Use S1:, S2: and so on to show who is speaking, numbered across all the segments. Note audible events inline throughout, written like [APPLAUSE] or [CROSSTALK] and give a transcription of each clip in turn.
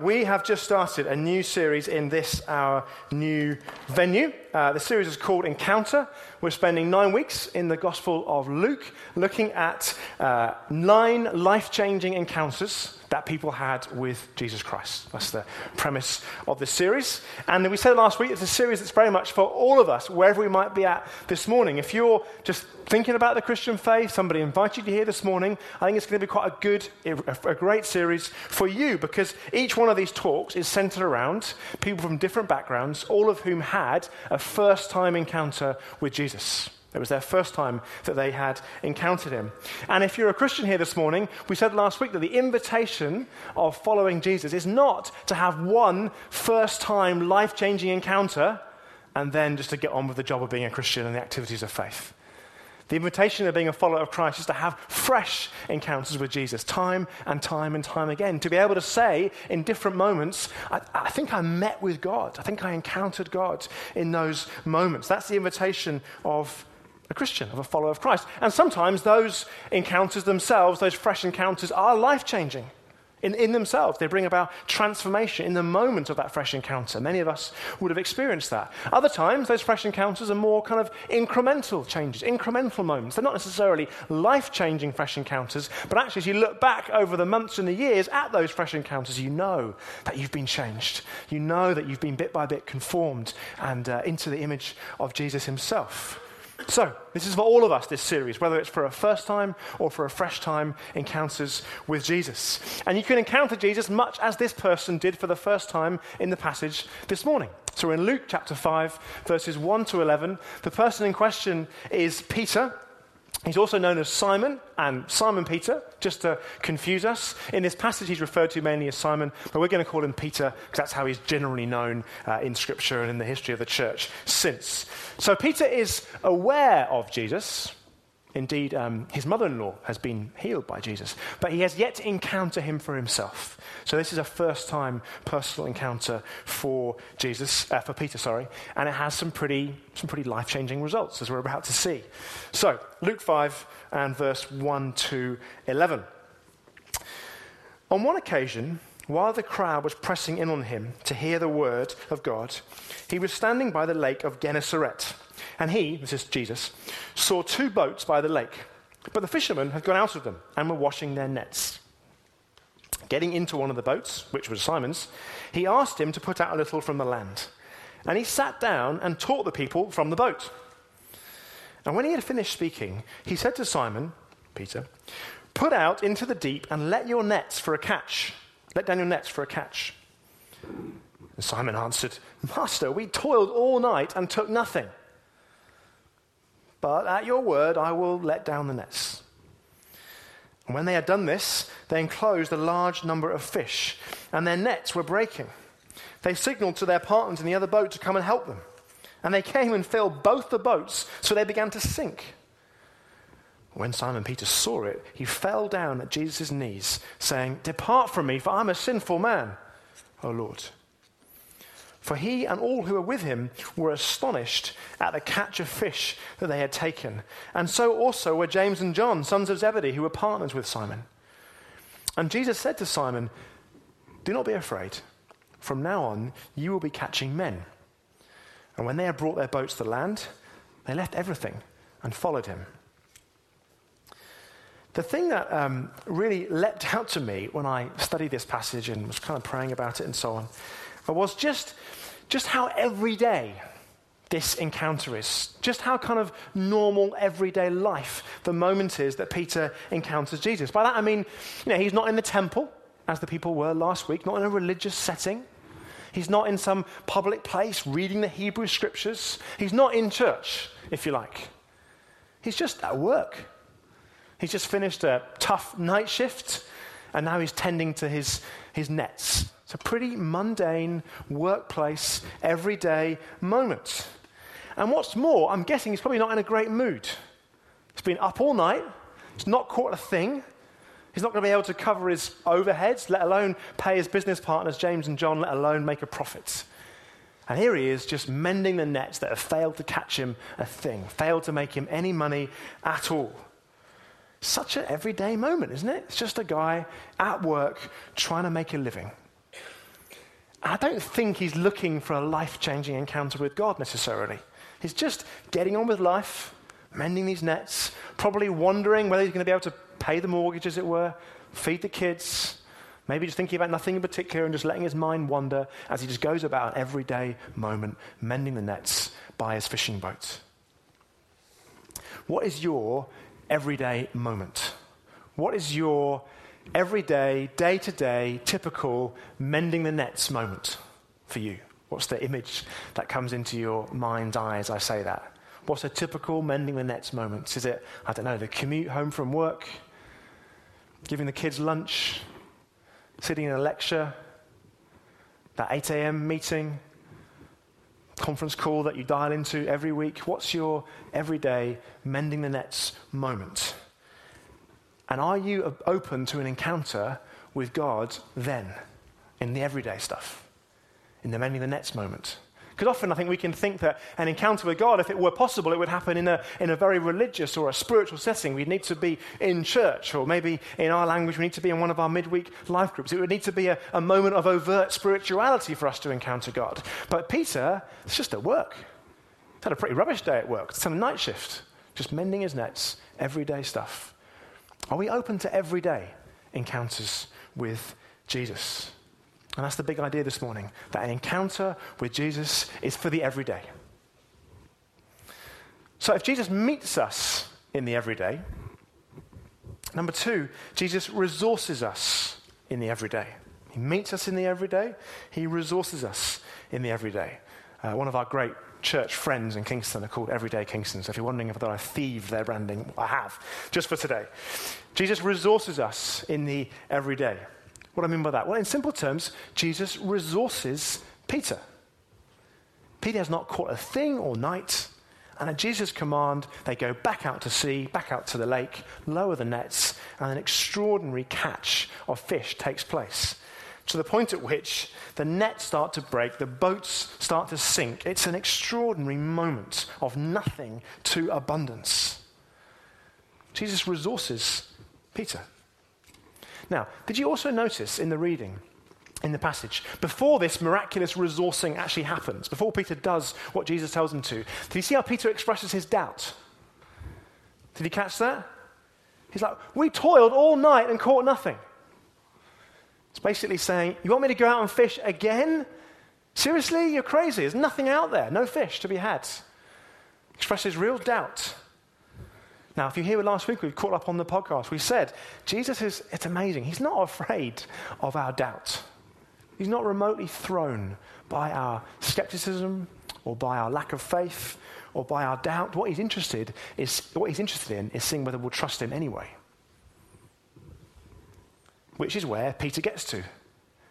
S1: we have just started a new series in this, our new venue. Uh, the series is called Encounter. We're spending nine weeks in the Gospel of Luke looking at uh, nine life changing encounters that people had with Jesus Christ. That's the premise of this series. And we said last week, it's a series that's very much for all of us, wherever we might be at this morning. If you're just thinking about the Christian faith, somebody invited you here this morning, I think it's going to be quite a good, a great series for you because each one of these talks is centered around people from different backgrounds, all of whom had a first time encounter with Jesus. It was their first time that they had encountered him. And if you're a Christian here this morning, we said last week that the invitation of following Jesus is not to have one first time life changing encounter and then just to get on with the job of being a Christian and the activities of faith. The invitation of being a follower of Christ is to have fresh encounters with Jesus, time and time and time again. To be able to say in different moments, I, I, think I met with God. I think I encountered God in those moments. That's the invitation of a Christian, of a follower of Christ. And sometimes those encounters themselves, those fresh encounters, are life changing. In, in themselves, they bring about transformation in the moment of that fresh encounter. Many of us would have experienced that. Other times, those fresh encounters are more kind of incremental changes, incremental moments. They're not necessarily life changing fresh encounters, but actually, as you look back over the months and the years at those fresh encounters, you know that you've been changed. You know that you've been bit by bit conformed and uh, into the image of Jesus himself. So, this is for all of us, this series, whether it's for a first time or for a fresh time encounters with Jesus. And you can encounter Jesus much as this person did for the first time in the passage this morning. So, in Luke chapter 5, verses 1 to 11, the person in question is Peter, He's also known as Simon and Simon Peter, just to confuse us. In this passage, he's referred to mainly as Simon, but we're going to call him Peter because that's how he's generally known uh, in Scripture and in the history of the church since. So, Peter is aware of Jesus. Indeed, um, his mother in law has been healed by Jesus, but he has yet to encounter him for himself. So, this is a first time personal encounter for Jesus, uh, for Peter, sorry, and it has some pretty, some pretty life changing results, as we're about to see. So, Luke 5 and verse 1 to 11. On one occasion, while the crowd was pressing in on him to hear the word of God, he was standing by the lake of Gennesaret and he, this is Jesus, saw two boats by the lake, but the fishermen had gone out of them and were washing their nets. Getting into one of the boats, which was Simon's, he asked him to put out a little from the land. And he sat down and taught the people from the boat. And when he had finished speaking, he said to Simon, Peter, Put out into the deep and let your nets for a catch. Let down your nets for a catch. And Simon answered, Master, we toiled all night and took nothing. But at your word, I will let down the nets. And when they had done this, they enclosed a large number of fish, and their nets were breaking. They signaled to their partners in the other boat to come and help them. And they came and filled both the boats, so they began to sink. When Simon Peter saw it, he fell down at Jesus' knees, saying, Depart from me, for I'm a sinful man, O Lord. For he and all who were with him were astonished at the catch of fish that they had taken. And so also were James and John, sons of Zebedee, who were partners with Simon. And Jesus said to Simon, Do not be afraid. From now on, you will be catching men. And when they had brought their boats to land, they left everything and followed him. The thing that um, really leapt out to me when I studied this passage and was kind of praying about it and so on was just just how everyday this encounter is, just how kind of normal, everyday life the moment is that Peter encounters Jesus. By that I mean, you know, he's not in the temple, as the people were last week, not in a religious setting. He's not in some public place reading the Hebrew scriptures. He's not in church, if you like. He's just at work. He's just finished a tough night shift, and now he's tending to his, his nets it's a pretty mundane workplace, everyday moment. And what's more, I'm guessing he's probably not in a great mood. He's been up all night, he's not caught a thing. He's not going to be able to cover his overheads, let alone pay his business partners, James and John, let alone make a profit. And here he is just mending the nets that have failed to catch him a thing, failed to make him any money at all. Such an everyday moment, isn't it? It's just a guy at work trying to make a living. I don't think he's looking for a life changing encounter with God necessarily. He's just getting on with life, mending these nets, probably wondering whether he's going to be able to pay the mortgage, as it were, feed the kids, maybe just thinking about nothing in particular and just letting his mind wander as he just goes about an everyday moment, mending the nets by his fishing boat. What is your everyday moment? What is your everyday, day to day, typical mending the nets moment for you? What's the image that comes into your mind's eye as I say that? What's a typical mending the nets moment? Is it, I don't know, the commute home from work, giving the kids lunch, sitting in a lecture, that 8 a.m. meeting, conference call that you dial into every week? What's your everyday mending the nets moment? And are you open to an encounter with God then, in the everyday stuff, in the mending the nets moment? Because often I think we can think that an encounter with God, if it were possible, it would happen in a, in a very religious or a spiritual setting. We'd need to be in church, or maybe in our language, we need to be in one of our midweek life groups. It would need to be a, a moment of overt spirituality for us to encounter God. But Peter, it's just at work. He's had a pretty rubbish day at work. It's on a night shift, just mending his nets, everyday stuff. Are we open to everyday encounters with Jesus? And that's the big idea this morning that an encounter with Jesus is for the everyday. So if Jesus meets us in the everyday, number two, Jesus resources us in the everyday. He meets us in the everyday, he resources us in the everyday. Uh, one of our great church friends in Kingston are called Everyday Kingston. So if you're wondering if I thieved their branding, I have, just for today. Jesus resources us in the everyday. What do I mean by that? Well, in simple terms, Jesus resources Peter. Peter has not caught a thing all night. And at Jesus' command, they go back out to sea, back out to the lake, lower the nets, and an extraordinary catch of fish takes place to the point at which the nets start to break, the boats start to sink. It's an extraordinary moment of nothing to abundance. Jesus resources Peter. Now, did you also notice in the reading, in the passage, before this miraculous resourcing actually happens, before Peter does what Jesus tells him to, did you see how Peter expresses his doubt? Did you catch that? He's like, We toiled all night and caught nothing. It's basically saying, You want me to go out and fish again? Seriously? You're crazy. There's nothing out there, no fish to be had. Expresses real doubt. Now, if you hear last week, we caught up on the podcast, we said, Jesus is, it's amazing. He's not afraid of our doubt. He's not remotely thrown by our skepticism or by our lack of faith or by our doubt. What he's interested is what he's interested in is seeing whether we'll trust him anyway which is where Peter gets to.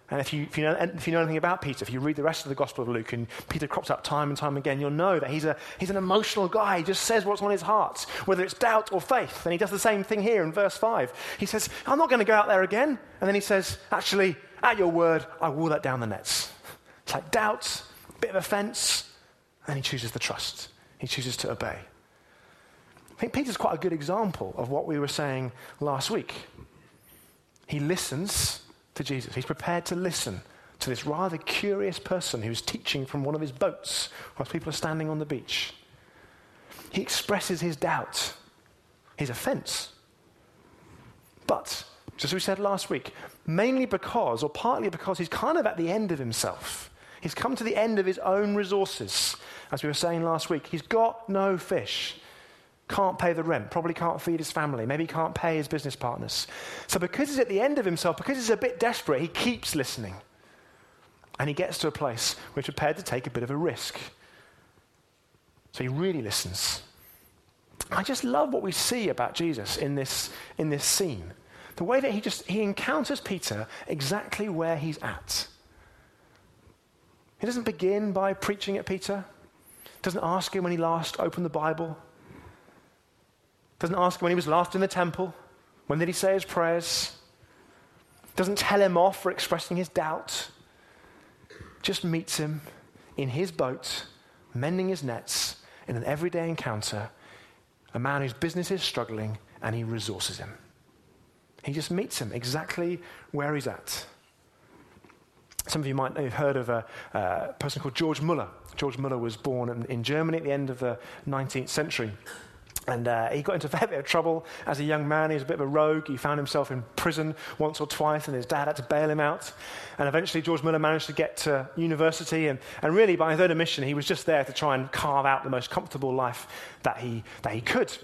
S1: And if you, if, you know, if you know anything about Peter, if you read the rest of the Gospel of Luke, and Peter crops up time and time again, you'll know that he's, a, he's an emotional guy. He just says what's on his heart, whether it's doubt or faith. And he does the same thing here in verse 5. He says, I'm not going to go out there again. And then he says, Actually, at your word, I will let down the nets. It's like doubt, a bit of offense, and he chooses the trust. He chooses to obey. I think Peter's quite a good example of what we were saying last week. He listens to Jesus. He's prepared to listen to this rather curious person who's teaching from one of his boats whilst people are standing on the beach. He expresses his doubt, his offense. But, just as we said last week, mainly because, or partly because, he's kind of at the end of himself. He's come to the end of his own resources. As we were saying last week, he's got no fish can't pay the rent, probably can't feed his family, maybe can't pay his business partners. So, because he's at the end of himself, because he's a bit desperate, he keeps listening. And he gets to a place where he's prepared to take a bit of a risk. So, he really listens. I just love what we see about Jesus in this, in this scene. The way that he just he encounters Peter exactly where he's at. He doesn't begin by preaching at Peter. Doesn't ask him when he last opened the Bible. Doesn't ask him when he was last in the temple. When did he say his prayers? Doesn't tell him off for expressing his doubt. Just meets him in his boat, mending his nets in an everyday encounter. A man whose business is struggling, and he resources him. He just meets him exactly where he's at. Some of you might have heard of a, person called George Muller. George Muller was born in, in Germany at the end of the 19th century. And uh, he got into a [LAUGHS] fair bit of trouble as a young man. He was a bit of a rogue. He found himself in prison once or twice, and his dad had to bail him out. And eventually, George Muller managed to get to university. And, and really, by his own admission, he was just there to try and carve out the most comfortable life that he, that he could.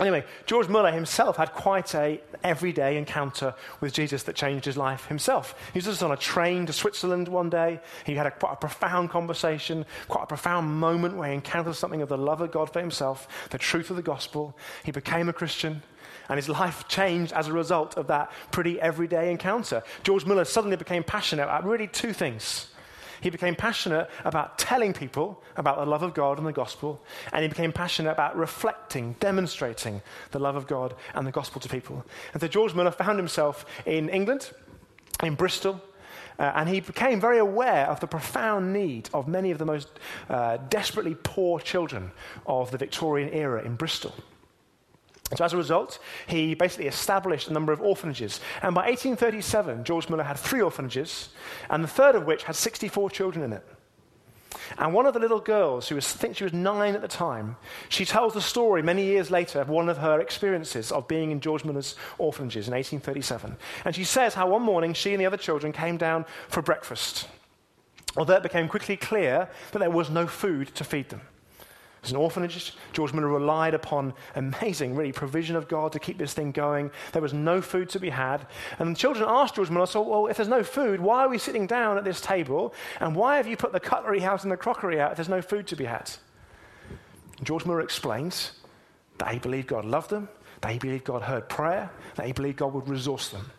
S1: Anyway, George Muller himself had quite a everyday encounter with Jesus that changed his life himself. He was just on a train to Switzerland one day. He had a, quite a profound conversation, quite a profound moment where he encountered something of the love of God for himself, the truth of the gospel. He became a Christian, and his life changed as a result of that pretty everyday encounter. George Muller suddenly became passionate about really two things he became passionate about telling people about the love of God and the gospel, and he became passionate about reflecting, demonstrating the love of God and the gospel to people. And so George Muller found himself in England, in Bristol, uh, and he became very aware of the profound need of many of the most uh, desperately poor children of the Victorian era in Bristol. So, as a result, he basically established a number of orphanages. And by 1837, George Muller had three orphanages, and the third of which had 64 children in it. And one of the little girls, who was, I think she was nine at the time, she tells the story many years later of one of her experiences of being in George Muller's orphanages in 1837. And she says how one morning she and the other children came down for breakfast. Although it became quickly clear that there was no food to feed them. As an orphanage, George Muller relied upon amazing, really, provision of God to keep this thing going. There was no food to be had. And the children asked George Muller, so, well, if there's no food, why are we sitting down at this table? And why have you put the cutlery out and the crockery out if there's no food to be had? And George Muller explains that he believed God loved them, that he believed God heard prayer, that he believed God would resource them.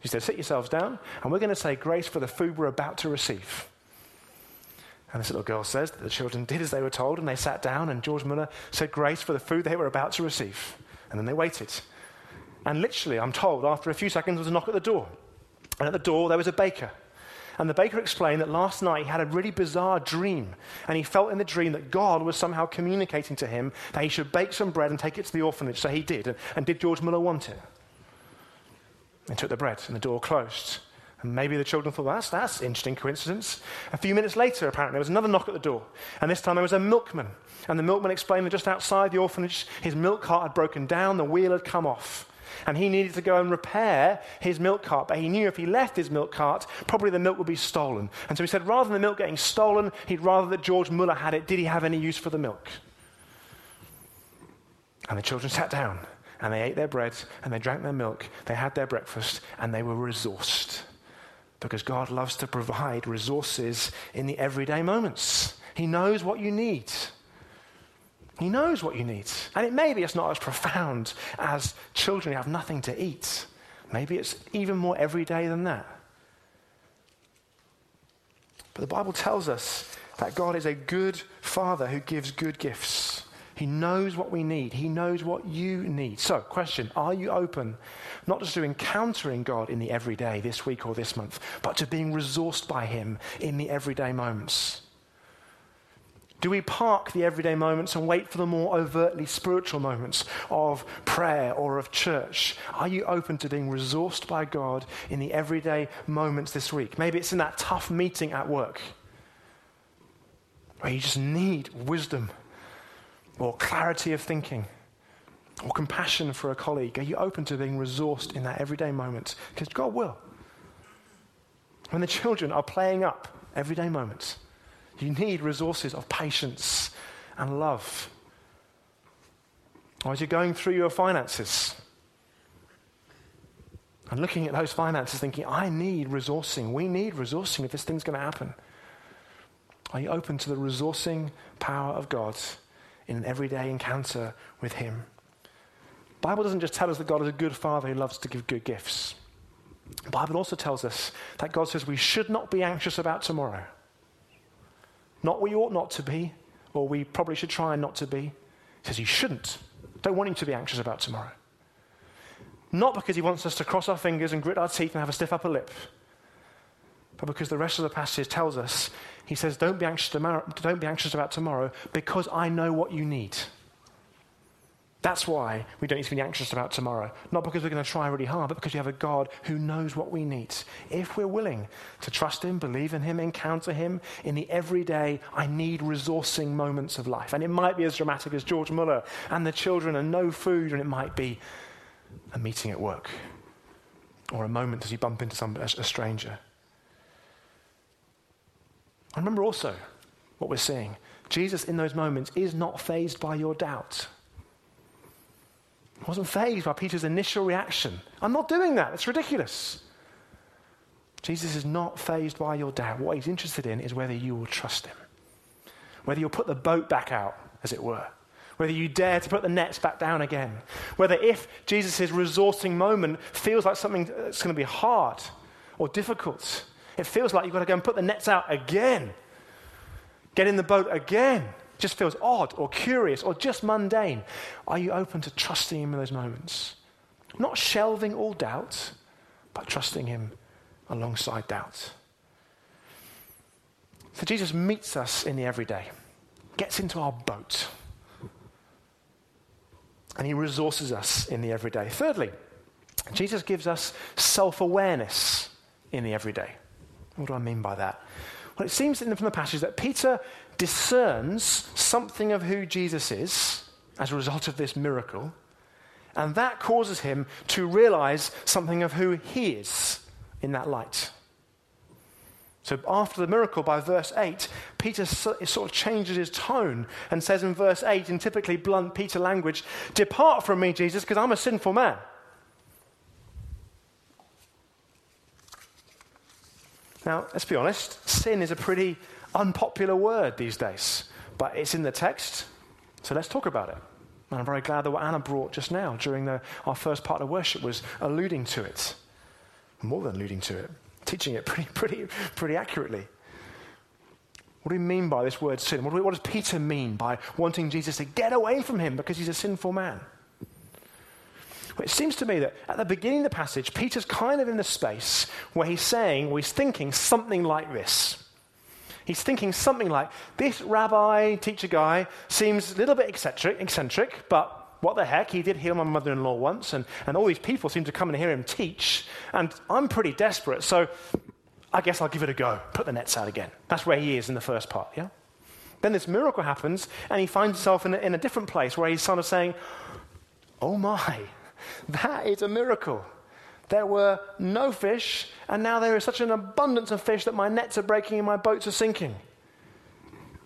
S1: He said, sit yourselves down, and we're going to say grace for the food we're about to receive. And this little girl says that the children did as they were told, and they sat down, and George Muller said grace for the food they were about to receive. And then they waited. And literally, I'm told, after a few seconds, was a knock at the door. And at the door, there was a baker. And the baker explained that last night he had a really bizarre dream. And he felt in the dream that God was somehow communicating to him that he should bake some bread and take it to the orphanage. So he did. And, and did George Muller want it? They took the bread, and the door closed. And maybe the children thought, that's, that's interesting coincidence. A few minutes later, apparently, there was another knock at the door. And this time there was a milkman. And the milkman explained that just outside the orphanage, his milk cart had broken down, the wheel had come off. And he needed to go and repair his milk cart. But he knew if he left his milk cart, probably the milk would be stolen. And so he said, rather than the milk getting stolen, he'd rather that George Muller had it. Did he have any use for the milk? And the children sat down and they ate their bread and they drank their milk. They had their breakfast and they were resourced because God loves to provide resources in the everyday moments. He knows what you need. He knows what you need. And it maybe it's not as profound as children who have nothing to eat. Maybe it's even more everyday than that. But the Bible tells us that God is a good father who gives good gifts. He knows what we need. He knows what you need. So, question Are you open not just to encountering God in the everyday this week or this month, but to being resourced by Him in the everyday moments? Do we park the everyday moments and wait for the more overtly spiritual moments of prayer or of church? Are you open to being resourced by God in the everyday moments this week? Maybe it's in that tough meeting at work where you just need wisdom or clarity of thinking or compassion for a colleague? Are you open to being resourced in that everyday moment? Because God will. When the children are playing up everyday moments, you need resources of patience and love. Or as you're going through your finances and looking at those finances, thinking, I need resourcing. We need resourcing if this thing's going to happen. Are you open to the resourcing power of God in an everyday encounter with Him? The Bible doesn't just tell us that God is a good father who loves to give good gifts. The Bible also tells us that God says we should not be anxious about tomorrow. Not we ought not to be, or we probably should try not to be. He says you shouldn't. Don't want him to be anxious about tomorrow. Not because he wants us to cross our fingers and grit our teeth and have a stiff upper lip, but because the rest of the passage tells us, he says, don't be anxious, tomorrow, don't be anxious about tomorrow because I know what you need. That's why we don't need to be anxious about tomorrow. Not because we're going to try really hard, but because we have a God who knows what we need. If we're willing to trust Him, believe in Him, encounter Him in the everyday, I need resourcing moments of life. And it might be as dramatic as George Muller and the children and no food, and it might be a meeting at work or a moment as you bump into some, a, a stranger. And remember also what we're seeing Jesus in those moments is not fazed by your doubt. I wasn't fazed by Peter's initial reaction. I'm not doing that. It's ridiculous. Jesus is not fazed by your doubt. What he's interested in is whether you will trust him, whether you'll put the boat back out, as it were, whether you dare to put the nets back down again, whether if Jesus' resourcing moment feels like something that's going to be hard or difficult, it feels like you've got to go and put the nets out again, get in the boat again just feels odd or curious or just mundane, are you open to trusting Him in those moments? Not shelving all doubt, but trusting Him alongside doubt. So Jesus meets us in the everyday, gets into our boat, and He resources us in the everyday. Thirdly, Jesus gives us self awareness in the everyday. What do I mean by that? Well, it seems from the passage that Peter discerns something of who Jesus is as a result of this miracle, and that causes him to realize something of who he is in that light. So after the miracle, by verse 8, Peter sort of changes his tone and says in verse 8, in typically blunt Peter language, Depart from me, Jesus, because I'm a sinful man. Now, let's be honest, sin is a pretty unpopular word these days, but it's in the text, so let's talk about it. And I'm very glad that what Anna brought just now during the, our first part of worship was alluding to it. More than alluding to it, teaching it [LAUGHS] pretty, pretty, pretty accurately. What do we mean by this word sin? What, do we, what does Peter mean by wanting Jesus to get away from him because he's a sinful man? Well, it seems to me that at the beginning of the passage, Peter's kind of in the space where he's saying, or he's thinking something like this. He's thinking something like, this rabbi, teacher guy, seems a little bit eccentric, eccentric but what the heck? He did heal my mother in law once, and, and all these people seem to come and hear him teach, and I'm pretty desperate, so I guess I'll give it a go. Put the nets out again. That's where he is in the first part, yeah? Then this miracle happens, and he finds himself in a, in a different place where he's sort of saying, Oh my, that is a miracle. There were no fish, and now there is such an abundance of fish that my nets are breaking and my boats are sinking.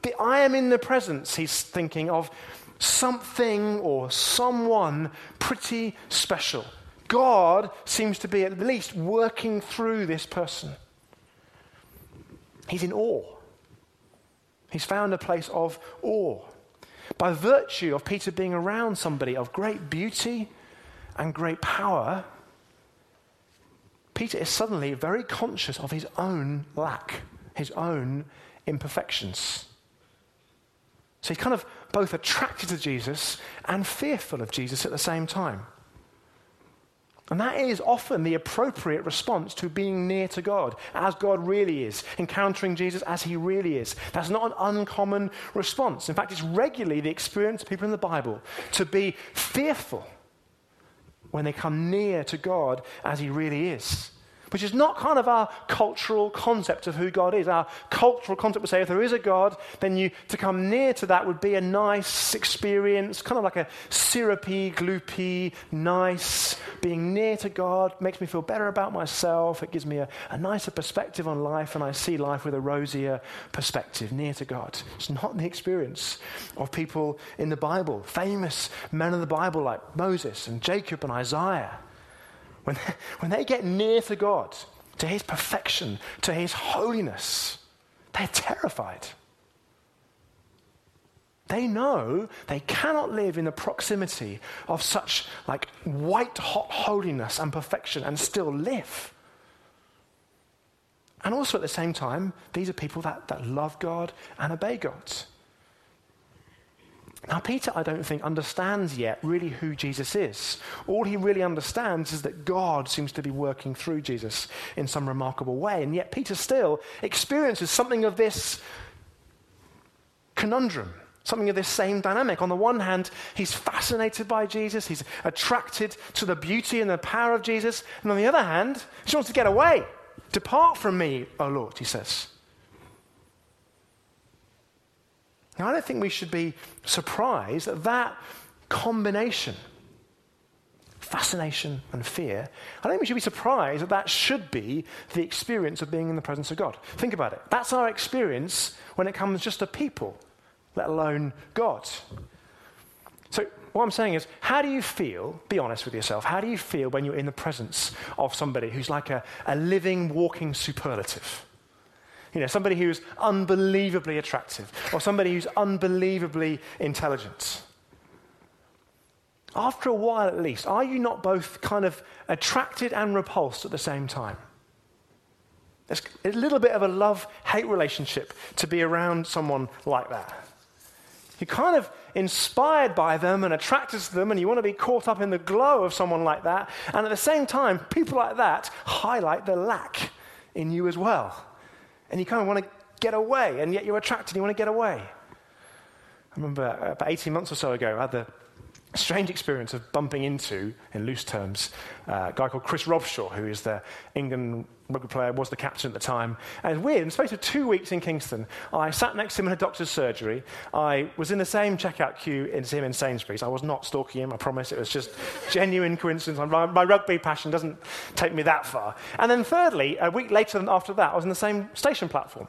S1: The, I am in the presence, he's thinking, of something or someone pretty special. God seems to be at least working through this person. He's in awe. He's found a place of awe. By virtue of Peter being around somebody of great beauty and great power, Peter is suddenly very conscious of his own lack, his own imperfections. So he's kind of both attracted to Jesus and fearful of Jesus at the same time. And that is often the appropriate response to being near to God, as God really is, encountering Jesus as he really is. That's not an uncommon response. In fact, it's regularly the experience of people in the Bible to be fearful when they come near to God as He really is. Which is not kind of our cultural concept of who God is. Our cultural concept would say if there is a God, then you to come near to that would be a nice experience, kind of like a syrupy, gloopy, nice. Being near to God makes me feel better about myself. It gives me a, a nicer perspective on life, and I see life with a rosier perspective, near to God. It's not the experience of people in the Bible, famous men of the Bible like Moses and Jacob and Isaiah. When they, [LAUGHS] when they get near to God, to his perfection, to his holiness, they're terrified. They know they cannot live in the proximity of such like white hot holiness and perfection and still live. And also at the same time, these are people that, that love God and obey God. Now, Peter, I don't think, understands yet really who Jesus is. All he really understands is that God seems to be working through Jesus in some remarkable way. And yet, Peter still experiences something of this conundrum. Something of this same dynamic. On the one hand, he's fascinated by Jesus, he's attracted to the beauty and the power of Jesus. And on the other hand, he wants to get away. Depart from me, O Lord, he says. Now, I don't think we should be surprised that that combination, fascination and fear, I don't think we should be surprised that that should be the experience of being in the presence of God. Think about it. That's our experience when it comes just to people, let alone God. So, what I'm saying is, how do you feel, be honest with yourself, how do you feel when you're in the presence of somebody who's like a, a living, walking superlative? You know, somebody who's unbelievably attractive or somebody who's unbelievably intelligent. After a while, at least, are you not both kind of attracted and repulsed at the same time? There's a little bit of a love hate relationship to be around someone like that. You're kind of inspired by them and attracted to them, and you want to be caught up in the glow of someone like that. And at the same time, people like that highlight the lack in you as well and you kind of want to get away, and yet you're attracted, and you want to get away. I remember about 18 months or so ago, I had the strange experience of bumping into, in loose terms, uh, a guy called Chris Robshaw, who is the England rugby player, was the captain at the time. And weird, in the space of two weeks in Kingston, I sat next to him in a doctor's surgery. I was in the same checkout queue as him in Sainsbury's. I was not stalking him, I promise. It was just [LAUGHS] genuine coincidence. My, my rugby passion doesn't take me that far. And then, thirdly, a week later than after that, I was in the same station platform.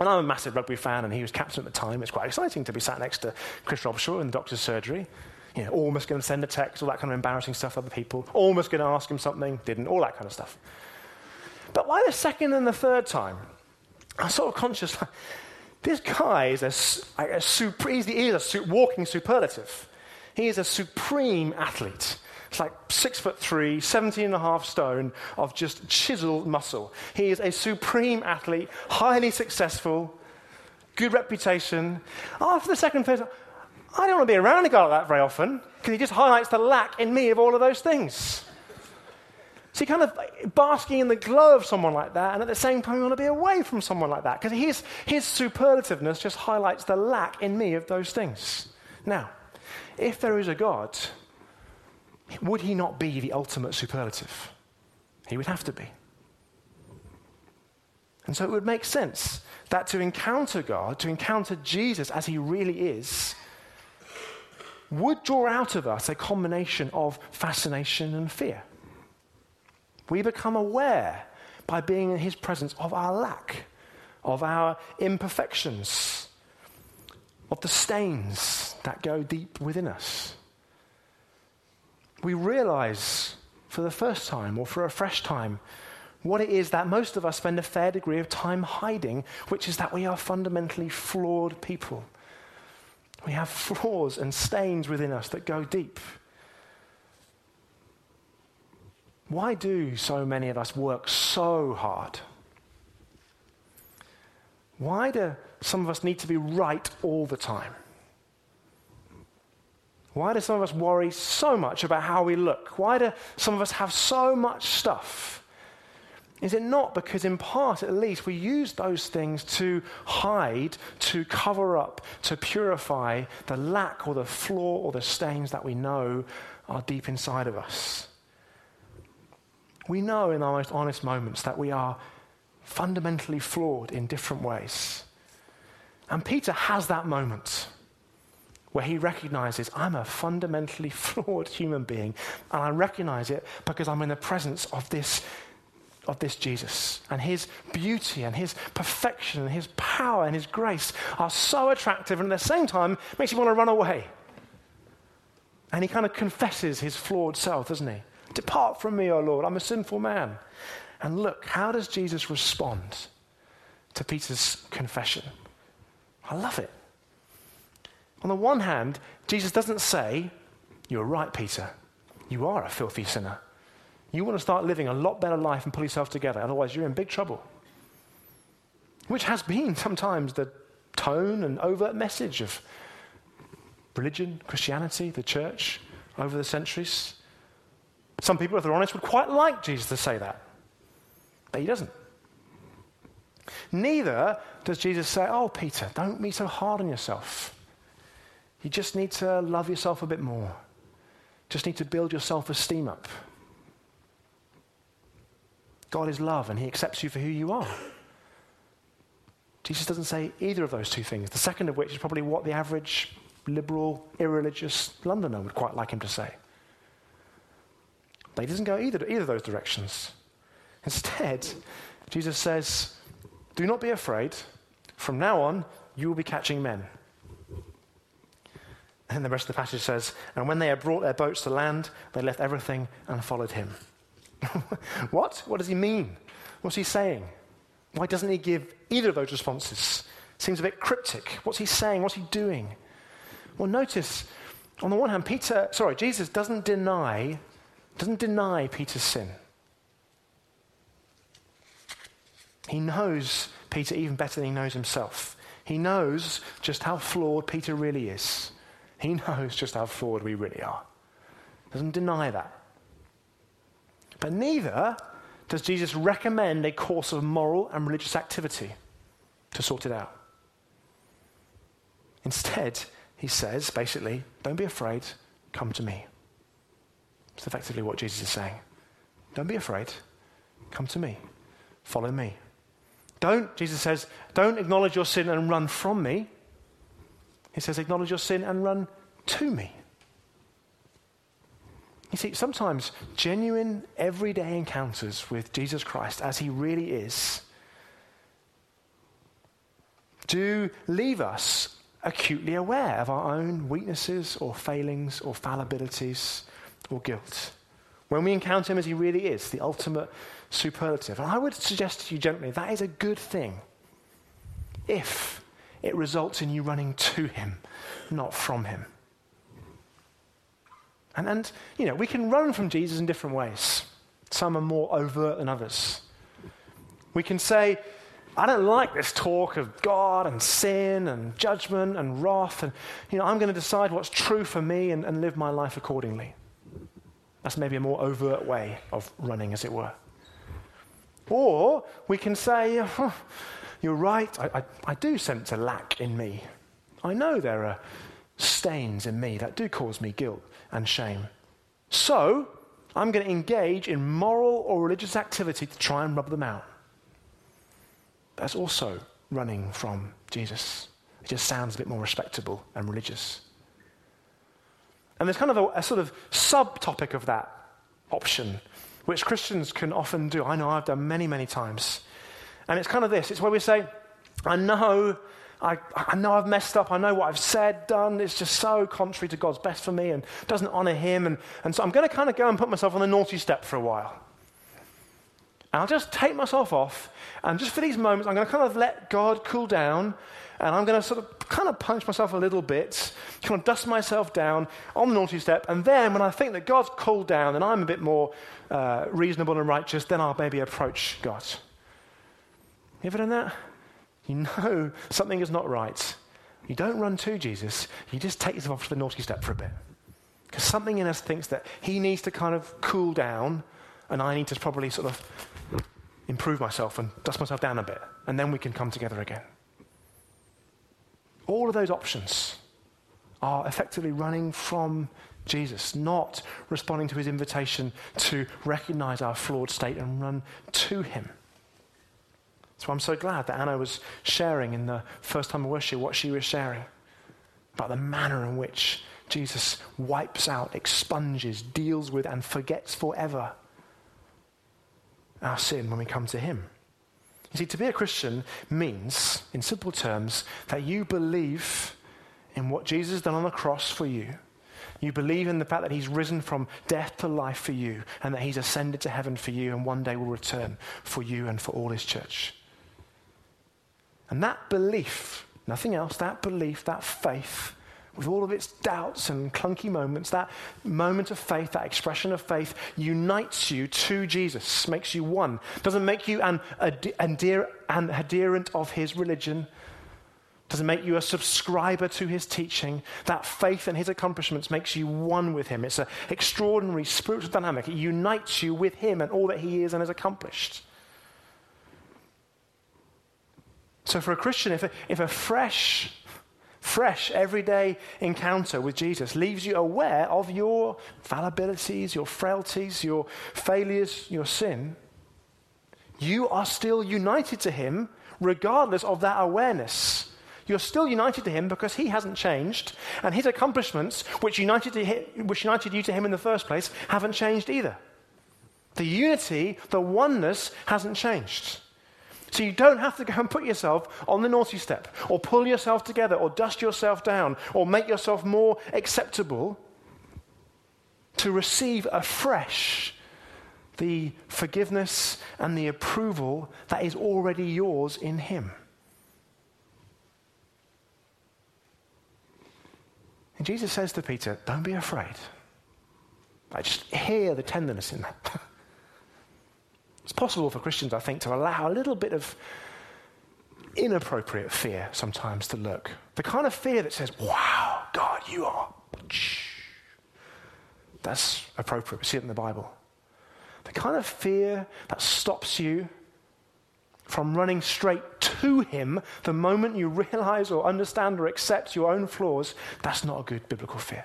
S1: And I'm a massive rugby fan, and he was captain at the time. It's quite exciting to be sat next to Chris Robshaw in the doctor's surgery. You know, almost going to send a text, all that kind of embarrassing stuff to other people. Almost going to ask him something, didn't, all that kind of stuff. But why the second and the third time? I'm sort of conscious, like, this guy is a, a, super, he is a su- walking superlative. He is a supreme athlete. It's like six foot three, 17 and a half stone of just chiseled muscle. He is a supreme athlete, highly successful, good reputation. After the second phase, I don't want to be around a guy like that very often because he just highlights the lack in me of all of those things. So you're kind of basking in the glow of someone like that, and at the same time, you want to be away from someone like that because his, his superlativeness just highlights the lack in me of those things. Now, if there is a God, would he not be the ultimate superlative? He would have to be. And so it would make sense that to encounter God, to encounter Jesus as he really is, would draw out of us a combination of fascination and fear. We become aware by being in his presence of our lack, of our imperfections, of the stains that go deep within us. We realize for the first time or for a fresh time what it is that most of us spend a fair degree of time hiding, which is that we are fundamentally flawed people. We have flaws and stains within us that go deep. Why do so many of us work so hard? Why do some of us need to be right all the time? Why do some of us worry so much about how we look? Why do some of us have so much stuff? Is it not because, in part at least, we use those things to hide, to cover up, to purify the lack or the flaw or the stains that we know are deep inside of us? We know in our most honest moments that we are fundamentally flawed in different ways. And Peter has that moment where he recognizes, I'm a fundamentally [LAUGHS] flawed human being, and I recognize it because I'm in the presence of this, of this Jesus. And his beauty and his perfection and his power and his grace are so attractive, and at the same time, makes you want to run away. And he kind of confesses his flawed self, doesn't he? Depart from me, O Lord, I'm a sinful man. And look, how does Jesus respond to Peter's confession? I love it. On the one hand, Jesus doesn't say, You're right, Peter. You are a filthy sinner. You want to start living a lot better life and pull yourself together, otherwise, you're in big trouble. Which has been sometimes the tone and overt message of religion, Christianity, the church over the centuries. Some people, if they're honest, would quite like Jesus to say that. But he doesn't. Neither does Jesus say, Oh, Peter, don't be so hard on yourself. You just need to love yourself a bit more. Just need to build your self esteem up. God is love and he accepts you for who you are. Jesus doesn't say either of those two things, the second of which is probably what the average liberal, irreligious Londoner would quite like him to say. But he doesn't go either, either of those directions. Instead, Jesus says, Do not be afraid. From now on, you will be catching men. And the rest of the passage says, And when they had brought their boats to land, they left everything and followed him. [LAUGHS] what? What does he mean? What's he saying? Why doesn't he give either of those responses? Seems a bit cryptic. What's he saying? What's he doing? Well, notice, on the one hand, Peter, sorry, Jesus doesn't deny, doesn't deny Peter's sin. He knows Peter even better than he knows himself. He knows just how flawed Peter really is. He [LAUGHS] knows just how flawed we really are. Doesn't deny that. But neither does Jesus recommend a course of moral and religious activity to sort it out. Instead, he says, basically, don't be afraid, come to me. It's effectively what Jesus is saying. Don't be afraid, come to me, follow me. Don't, Jesus says, don't acknowledge your sin and run from me. He says, acknowledge your sin and run to me. You see, sometimes genuine, everyday encounters with Jesus Christ as he really is do leave us acutely aware of our own weaknesses or failings or fallibilities or guilt. When we encounter him as he really is, the ultimate superlative. And I would suggest to you gently that is a good thing if it results in you running to him, not from him. And, and, you know, we can run from Jesus in different ways. Some are more overt than others. We can say, I don't like this talk of God and sin and judgment and wrath. And, you know, I'm going to decide what's true for me and, and live my life accordingly. That's maybe a more overt way of running, as it were. Or we can say, oh, You're right, I, I, I do sense a lack in me. I know there are stains in me that do cause me guilt and shame. So, I'm going to engage in moral or religious activity to try and rub them out. That's also running from Jesus. It just sounds a bit more respectable and religious. And there's kind of a, a sort of subtopic of that option, which Christians can often do. I know I've done many, many times. And it's kind of this it's where we say, I know. I, I know I've messed up. I know what I've said, done. It's just so contrary to God's best for me and doesn't honor Him. And, and so I'm going to kind of go and put myself on the naughty step for a while. And I'll just take myself off. And just for these moments, I'm going to kind of let God cool down. And I'm going to sort of kind of punch myself a little bit, kind of dust myself down on the naughty step. And then when I think that God's cooled down and I'm a bit more uh, reasonable and righteous, then I'll maybe approach God. You ever done that? You know something is not right. You don't run to Jesus, you just take yourself off to the naughty step for a bit. Because something in us thinks that he needs to kind of cool down, and I need to probably sort of improve myself and dust myself down a bit, and then we can come together again. All of those options are effectively running from Jesus, not responding to his invitation to recognize our flawed state and run to him. So I'm so glad that Anna was sharing in the first time of worship what she was sharing about the manner in which Jesus wipes out, expunges, deals with, and forgets forever our sin when we come to Him. You see, to be a Christian means, in simple terms, that you believe in what Jesus has done on the cross for you. You believe in the fact that He's risen from death to life for you, and that He's ascended to heaven for you, and one day will return for you and for all His church. And that belief, nothing else, that belief, that faith, with all of its doubts and clunky moments, that moment of faith, that expression of faith, unites you to Jesus, makes you one. Doesn't make you an, an adherent of his religion, doesn't make you a subscriber to his teaching. That faith and his accomplishments makes you one with him. It's an extraordinary spiritual dynamic. It unites you with him and all that he is and has accomplished. So, for a Christian, if a, if a fresh fresh, everyday encounter with Jesus leaves you aware of your fallibilities, your frailties, your failures, your sin, you are still united to Him regardless of that awareness. You're still united to him because he hasn't changed, and his accomplishments, which united, him, which united you to him in the first place, haven't changed either. The unity, the oneness hasn't changed. So you don't have to go and put yourself on the naughty step, or pull yourself together, or dust yourself down, or make yourself more acceptable to receive afresh the forgiveness and the approval that is already yours in Him. And Jesus says to Peter, Don't be afraid. I just hear the tenderness in that. [LAUGHS] it's possible for Christians, I think, to allow a little bit of inappropriate fear sometimes to look. The kind of fear that says, Wow, God, you are. That's appropriate. We see it in the Bible. The kind of fear that stops you from running straight to Him the moment you realize or understand or accept your own flaws, that's not a good biblical fear.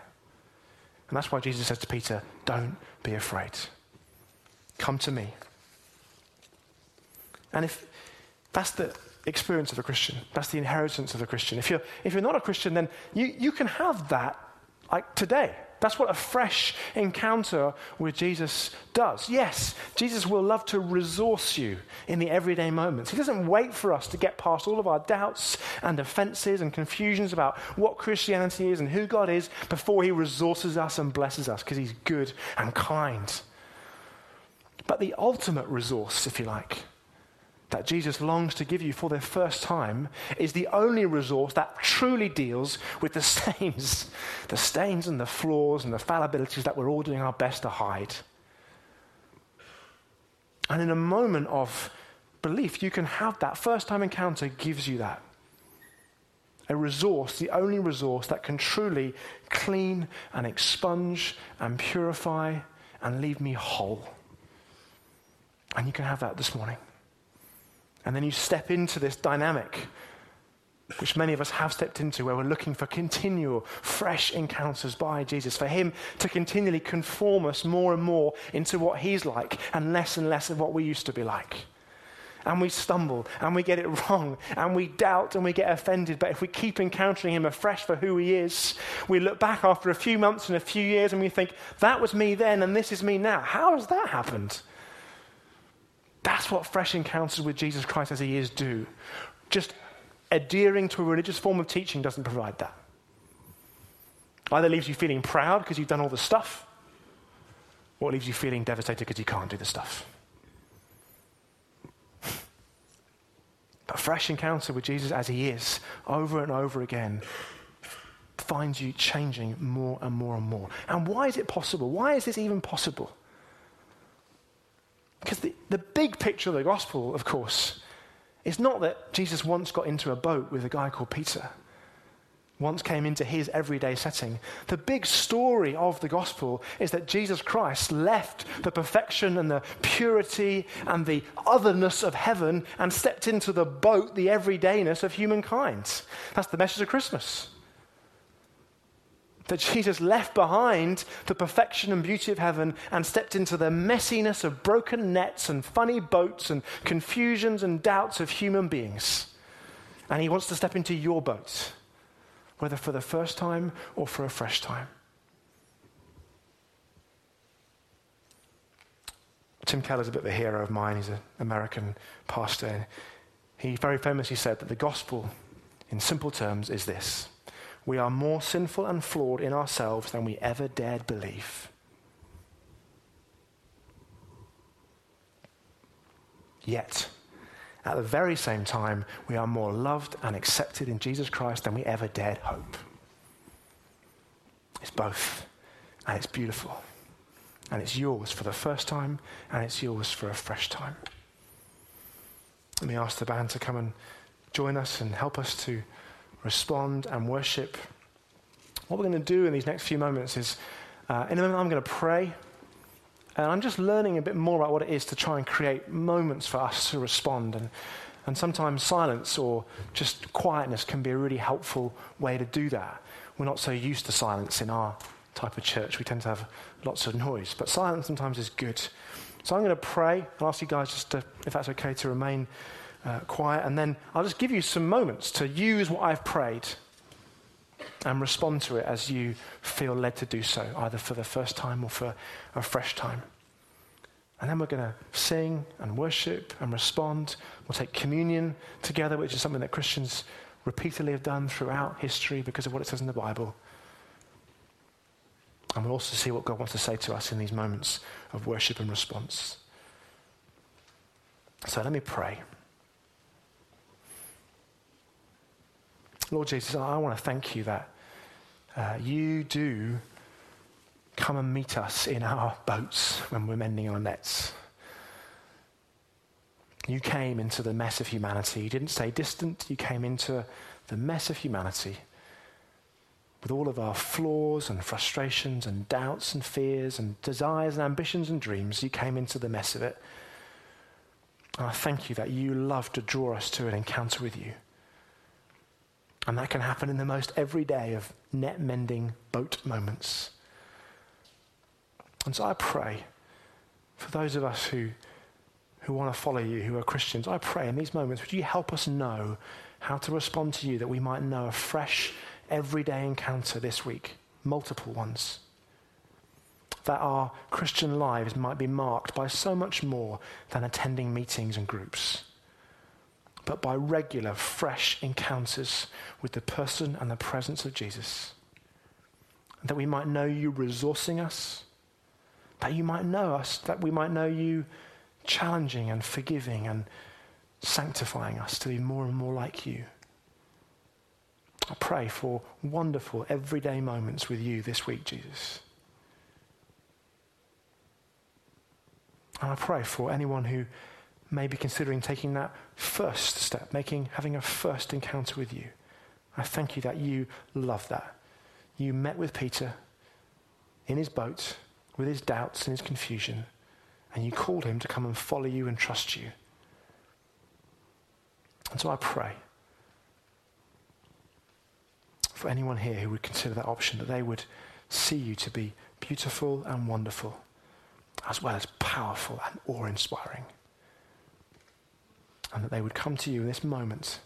S1: And that's why Jesus says to Peter, Don't be afraid. Come to me. And if that's the experience of a Christian, that's the inheritance of a Christian. If you're, if you're not a Christian, then you, you can have that like today. That's what a fresh encounter with Jesus does. Yes, Jesus will love to resource you in the everyday moments. He doesn't wait for us to get past all of our doubts and offenses and confusions about what Christianity is and who God is before he resources us and blesses us because he's good and kind. But the ultimate resource, if you like, that Jesus longs to give you for the first time is the only resource that truly deals with the [LAUGHS] stains, the stains and the flaws and the fallibilities that we're all doing our best to hide. And in a moment of belief, you can have that. First time encounter gives you that. A resource, the only resource that can truly clean and expunge and purify and leave me whole. And you can have that this morning. And then you step into this dynamic, which many of us have stepped into, where we're looking for continual, fresh encounters by Jesus, for Him to continually conform us more and more into what He's like and less and less of what we used to be like. And we stumble and we get it [LAUGHS] wrong and we doubt and we get offended. But if we keep encountering Him afresh for who He is, we look back after a few months and a few years and we think, that was me then and this is me now. How has that happened? That's what fresh encounters with Jesus Christ as he is do. Just adhering to a religious form of teaching doesn't provide that. Either leaves you feeling proud because you've done all the stuff, or leaves you feeling devastated because you can't do the stuff. But fresh encounter with Jesus as he is, over and over again, finds you changing more and more and more. And why is it possible? Why is this even possible? The big picture of the gospel, of course, is not that Jesus once got into a boat with a guy called Peter, once came into his everyday setting. The big story of the gospel is that Jesus Christ left the perfection and the purity and the otherness of heaven and stepped into the boat, the everydayness of humankind. That's the message of Christmas that Jesus left behind the perfection and beauty of heaven and stepped into the messiness of broken nets and funny boats and confusions and doubts of human beings. And he wants to step into your boat, whether for the first time or for a fresh time. Tim Keller's a bit of a hero of mine. He's an American pastor. He very famously said that the gospel, in simple terms, is this we are more sinful and flawed in ourselves than we ever dared believe. Yet, at the very same time, we are more loved and accepted in Jesus Christ than we ever dared hope. It's both, and it's beautiful. And it's yours for the first time, and it's yours for a fresh time. Let me ask the band to come and join us and help us to respond and worship. What we're going to do in these next few moments is, uh, in a moment, I'm going to pray. And I'm just learning a bit more about what it is to try and create moments for us to respond. And And sometimes silence or just quietness can be a really helpful way to do that. We're not so used to silence in our type of church. We tend to have lots of noise, but silence sometimes is good. So I'm going to pray and ask you guys just to, if that's okay, to remain uh, quiet. And then I'll just give you some moments to use what I've prayed and respond to it as you feel led to do so, either for the first time or for a fresh time. And then we're going to sing and worship and respond. We'll take communion together, which is something that Christians repeatedly have done throughout history because of what it says in the Bible. And we'll also see what God wants to say to us in these moments of worship and response. So let me pray. Lord Jesus, I want to thank you that uh, you do come and meet us in our boats when we're mending our nets. You came into the mess of humanity. You didn't stay distant. You came into the mess of humanity with all of our flaws and frustrations and doubts and fears and desires and ambitions and dreams. You came into the mess of it. And I thank you that you love to draw us to an encounter with you. And that can happen in the most everyday of net mending boat moments. And so I pray for those of us who, who want to follow you, who are Christians, I pray in these moments, would you help us know how to respond to you that we might know a fresh, everyday encounter this week, multiple ones. That our Christian lives might be marked by so much more than attending meetings and groups but by regular, fresh encounters with the person and the presence of Jesus. That we might know you resourcing us, that you might know us, that we might know you challenging and forgiving and sanctifying us to be more and more like you. I pray for wonderful everyday moments with you this week, Jesus. And I pray for anyone who maybe considering taking that first step, making, having a first encounter with you. I thank you that you love that. You met with Peter in his boat with his doubts and his confusion, and you called him to come and follow you and trust you. And so I pray for anyone here who would consider that option, that they would see you to be beautiful and wonderful, as well as powerful and awe inspiring and that they would come to you in this moment,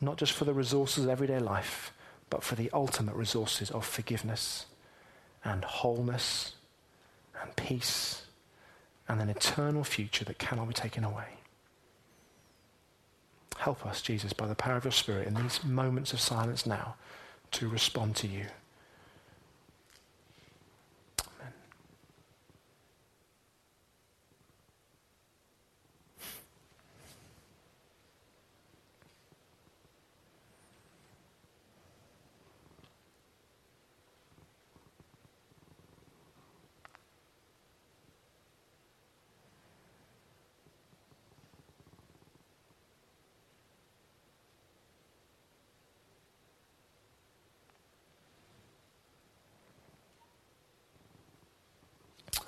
S1: not just for the resources of everyday life, but for the ultimate resources of forgiveness and wholeness and peace and an eternal future that cannot be taken away. Help us, Jesus, by the power of your Spirit in these moments of silence now to respond to you.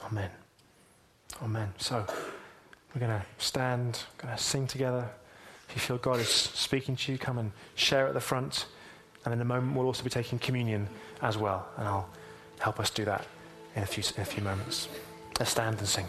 S1: Amen. Amen. So we're going to stand, going to sing together. If you feel God is speaking to you, come and share at the front. And in a moment, we'll also be taking communion as well. And I'll help us do that in a few, in a few moments. Let's stand and sing.